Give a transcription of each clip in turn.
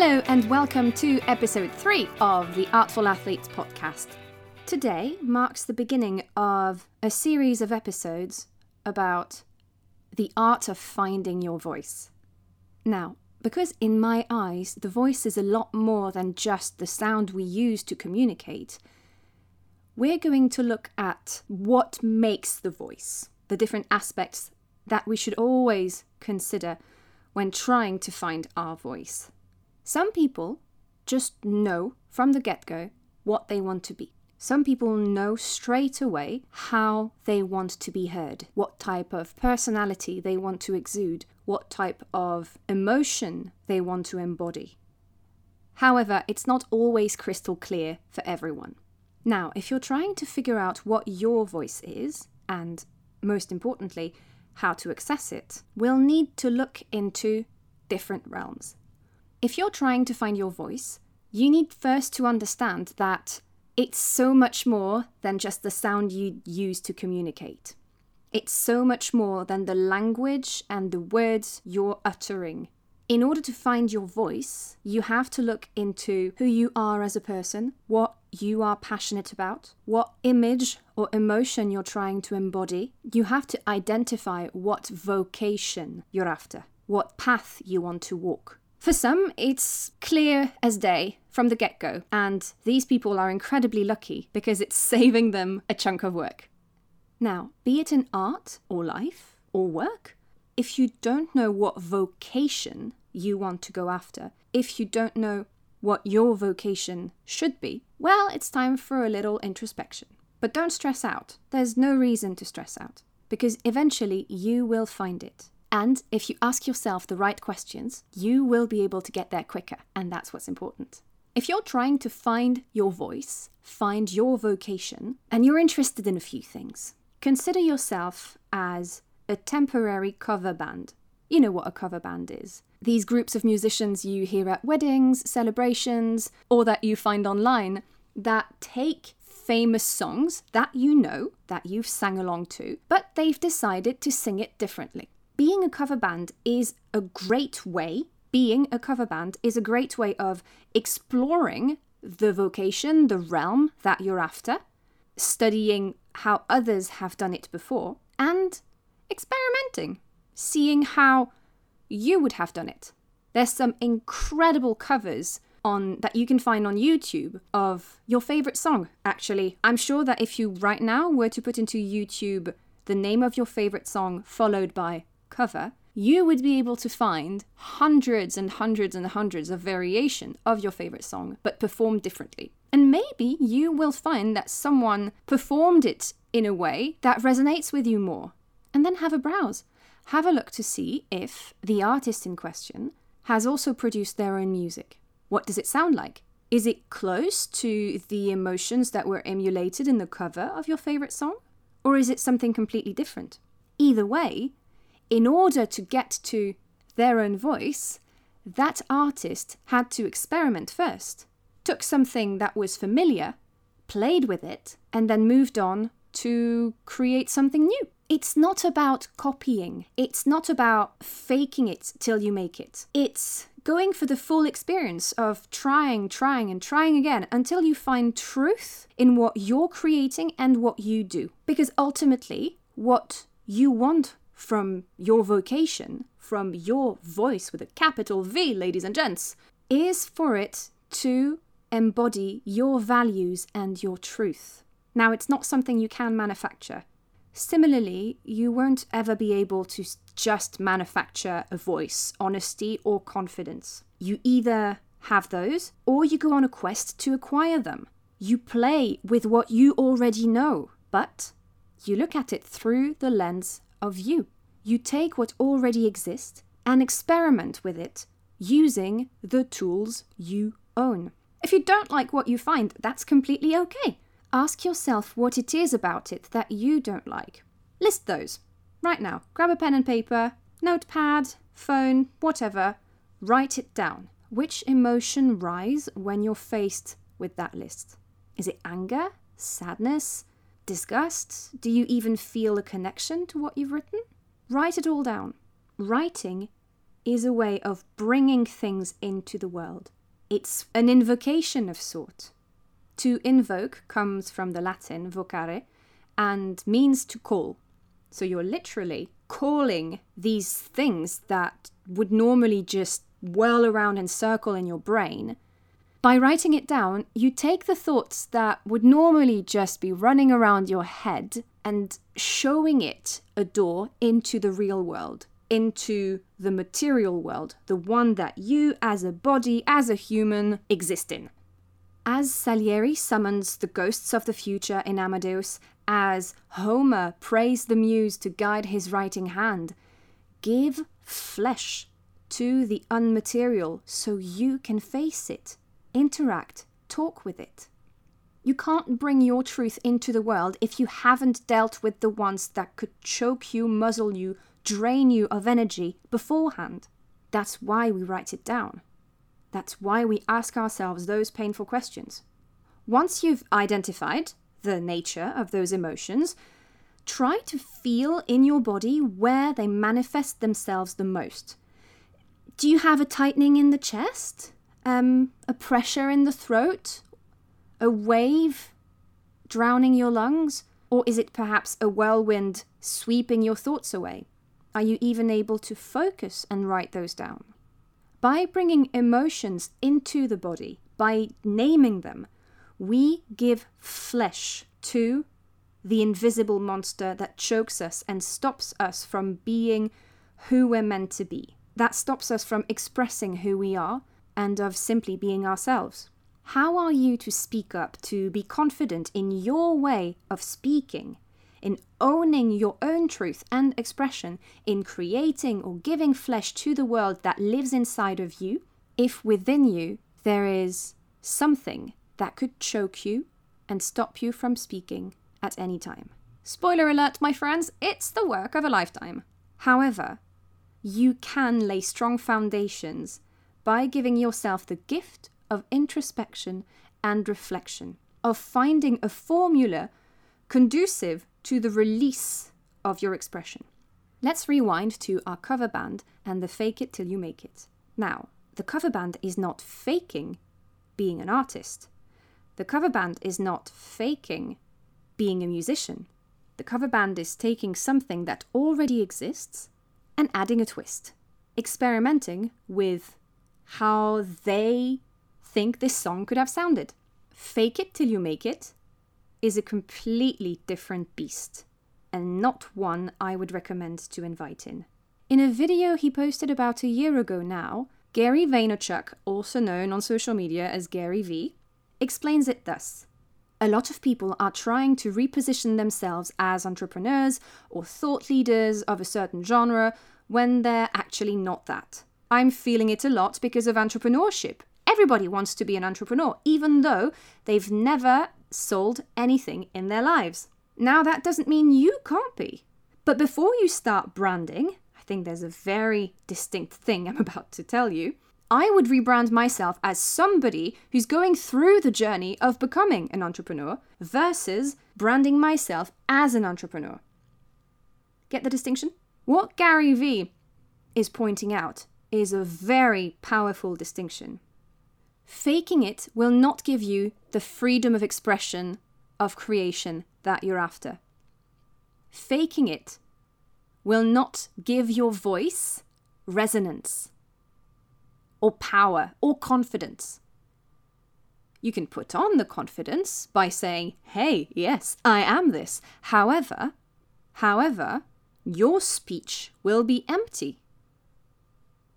Hello, and welcome to episode three of the Artful Athletes podcast. Today marks the beginning of a series of episodes about the art of finding your voice. Now, because in my eyes, the voice is a lot more than just the sound we use to communicate, we're going to look at what makes the voice, the different aspects that we should always consider when trying to find our voice. Some people just know from the get go what they want to be. Some people know straight away how they want to be heard, what type of personality they want to exude, what type of emotion they want to embody. However, it's not always crystal clear for everyone. Now, if you're trying to figure out what your voice is, and most importantly, how to access it, we'll need to look into different realms. If you're trying to find your voice, you need first to understand that it's so much more than just the sound you use to communicate. It's so much more than the language and the words you're uttering. In order to find your voice, you have to look into who you are as a person, what you are passionate about, what image or emotion you're trying to embody. You have to identify what vocation you're after, what path you want to walk. For some, it's clear as day from the get go, and these people are incredibly lucky because it's saving them a chunk of work. Now, be it in art or life or work, if you don't know what vocation you want to go after, if you don't know what your vocation should be, well, it's time for a little introspection. But don't stress out. There's no reason to stress out because eventually you will find it. And if you ask yourself the right questions, you will be able to get there quicker, and that's what's important. If you're trying to find your voice, find your vocation, and you're interested in a few things, consider yourself as a temporary cover band. You know what a cover band is. These groups of musicians you hear at weddings, celebrations, or that you find online that take famous songs that you know, that you've sang along to, but they've decided to sing it differently a cover band is a great way, being a cover band is a great way of exploring the vocation, the realm that you're after, studying how others have done it before, and experimenting, seeing how you would have done it. There's some incredible covers on that you can find on YouTube of your favorite song actually. I'm sure that if you right now were to put into YouTube the name of your favorite song followed by cover, you would be able to find hundreds and hundreds and hundreds of variation of your favorite song, but performed differently. And maybe you will find that someone performed it in a way that resonates with you more. And then have a browse. Have a look to see if the artist in question has also produced their own music. What does it sound like? Is it close to the emotions that were emulated in the cover of your favorite song? Or is it something completely different? Either way, in order to get to their own voice, that artist had to experiment first, took something that was familiar, played with it, and then moved on to create something new. It's not about copying, it's not about faking it till you make it. It's going for the full experience of trying, trying, and trying again until you find truth in what you're creating and what you do. Because ultimately, what you want from your vocation, from your voice with a capital V, ladies and gents, is for it to embody your values and your truth. Now, it's not something you can manufacture. Similarly, you won't ever be able to just manufacture a voice, honesty, or confidence. You either have those or you go on a quest to acquire them. You play with what you already know, but you look at it through the lens of you. You take what already exists and experiment with it using the tools you own. If you don't like what you find, that's completely okay. Ask yourself what it is about it that you don't like. List those. Right now, grab a pen and paper, notepad, phone, whatever, write it down. Which emotion rise when you're faced with that list? Is it anger, sadness, disgust? Do you even feel a connection to what you've written? Write it all down. Writing is a way of bringing things into the world. It's an invocation of sort. To invoke comes from the Latin vocare and means to call. So you're literally calling these things that would normally just whirl around and circle in your brain. By writing it down, you take the thoughts that would normally just be running around your head and showing it a door into the real world, into the material world, the one that you as a body, as a human, exist in. As Salieri summons the ghosts of the future in Amadeus, as Homer prays the muse to guide his writing hand, give flesh to the unmaterial so you can face it, interact, talk with it. You can't bring your truth into the world if you haven't dealt with the ones that could choke you, muzzle you, drain you of energy beforehand. That's why we write it down. That's why we ask ourselves those painful questions. Once you've identified the nature of those emotions, try to feel in your body where they manifest themselves the most. Do you have a tightening in the chest? Um, a pressure in the throat? A wave drowning your lungs? Or is it perhaps a whirlwind sweeping your thoughts away? Are you even able to focus and write those down? By bringing emotions into the body, by naming them, we give flesh to the invisible monster that chokes us and stops us from being who we're meant to be. That stops us from expressing who we are and of simply being ourselves. How are you to speak up, to be confident in your way of speaking, in owning your own truth and expression, in creating or giving flesh to the world that lives inside of you, if within you there is something that could choke you and stop you from speaking at any time. Spoiler alert, my friends, it's the work of a lifetime. However, you can lay strong foundations by giving yourself the gift of introspection and reflection, of finding a formula conducive to the release of your expression. Let's rewind to our cover band and the fake it till you make it. Now, the cover band is not faking being an artist. The cover band is not faking being a musician. The cover band is taking something that already exists and adding a twist, experimenting with how they think this song could have sounded. Fake it till you make it is a completely different beast, and not one I would recommend to invite in. In a video he posted about a year ago now, Gary Vaynerchuk, also known on social media as Gary Vee, explains it thus. A lot of people are trying to reposition themselves as entrepreneurs or thought leaders of a certain genre when they're actually not that. I'm feeling it a lot because of entrepreneurship. Everybody wants to be an entrepreneur, even though they've never sold anything in their lives. Now, that doesn't mean you can't be. But before you start branding, I think there's a very distinct thing I'm about to tell you. I would rebrand myself as somebody who's going through the journey of becoming an entrepreneur versus branding myself as an entrepreneur. Get the distinction? What Gary Vee is pointing out is a very powerful distinction. Faking it will not give you the freedom of expression, of creation that you're after. Faking it will not give your voice resonance or power or confidence. You can put on the confidence by saying, hey, yes, I am this. However, however, your speech will be empty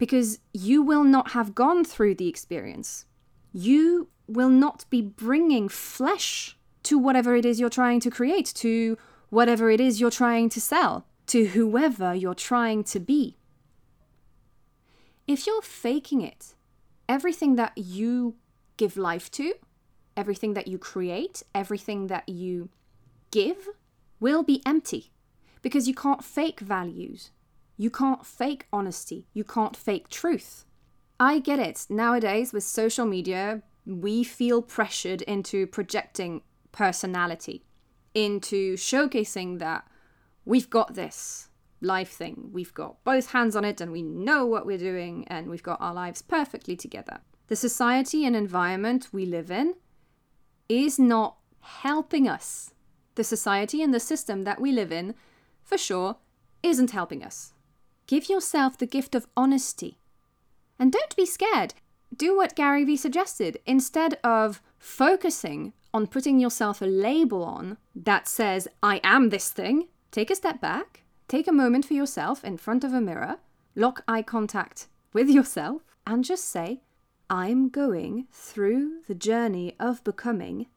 because you will not have gone through the experience you will not be bringing flesh to whatever it is you're trying to create, to whatever it is you're trying to sell, to whoever you're trying to be. If you're faking it, everything that you give life to, everything that you create, everything that you give will be empty because you can't fake values. You can't fake honesty. You can't fake truth. I get it. Nowadays, with social media, we feel pressured into projecting personality, into showcasing that we've got this, life thing. We've got both hands on it and we know what we're doing and we've got our lives perfectly together. The society and environment we live in is not helping us. The society and the system that we live in, for sure, isn't helping us. Give yourself the gift of honesty. And don't be scared. Do what Gary Vee suggested. Instead of focusing on putting yourself a label on that says, I am this thing, take a step back, take a moment for yourself in front of a mirror, lock eye contact with yourself, and just say, I'm going through the journey of becoming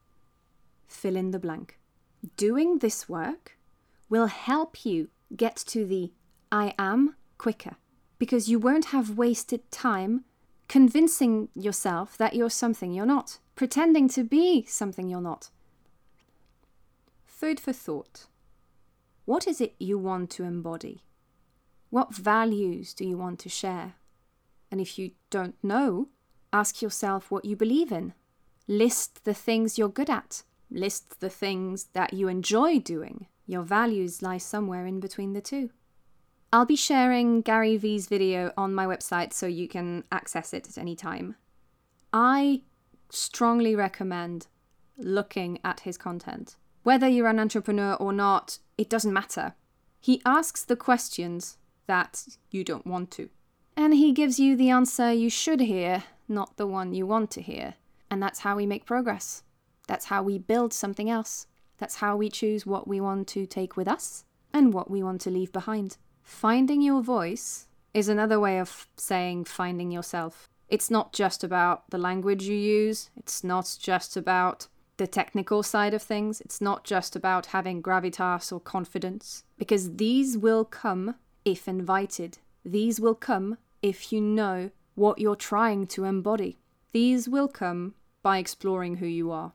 fill in the blank. Doing this work will help you get to the I am quicker because you won't have wasted time convincing yourself that you're something you're not, pretending to be something you're not. Food for thought. What is it you want to embody? What values do you want to share? And if you don't know, ask yourself what you believe in. List the things you're good at. List the things that you enjoy doing. Your values lie somewhere in between the two. I'll be sharing Gary Vee's video on my website so you can access it at any time. I strongly recommend looking at his content. Whether you're an entrepreneur or not, it doesn't matter. He asks the questions that you don't want to. And he gives you the answer you should hear, not the one you want to hear. And that's how we make progress. That's how we build something else. That's how we choose what we want to take with us and what we want to leave behind. Finding your voice is another way of saying finding yourself. It's not just about the language you use, it's not just about the technical side of things, it's not just about having gravitas or confidence, because these will come if invited. These will come if you know what you're trying to embody. These will come by exploring who you are.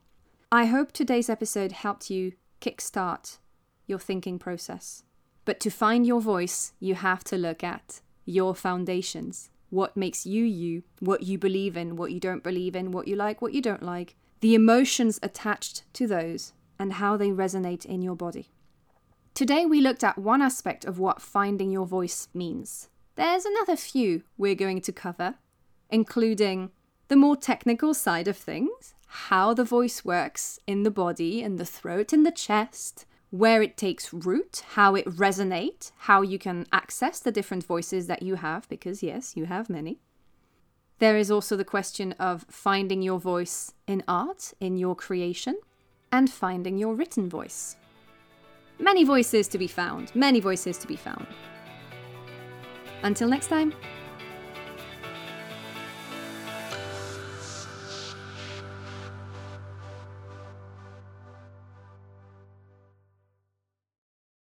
I hope today's episode helped you kickstart your thinking process. But to find your voice, you have to look at your foundations. What makes you you, what you believe in, what you don't believe in, what you like, what you don't like, the emotions attached to those, and how they resonate in your body. Today, we looked at one aspect of what finding your voice means. There's another few we're going to cover, including the more technical side of things, how the voice works in the body, in the throat, in the chest, where it takes root, how it resonates, how you can access the different voices that you have, because yes, you have many. There is also the question of finding your voice in art, in your creation, and finding your written voice. Many voices to be found, many voices to be found. Until next time.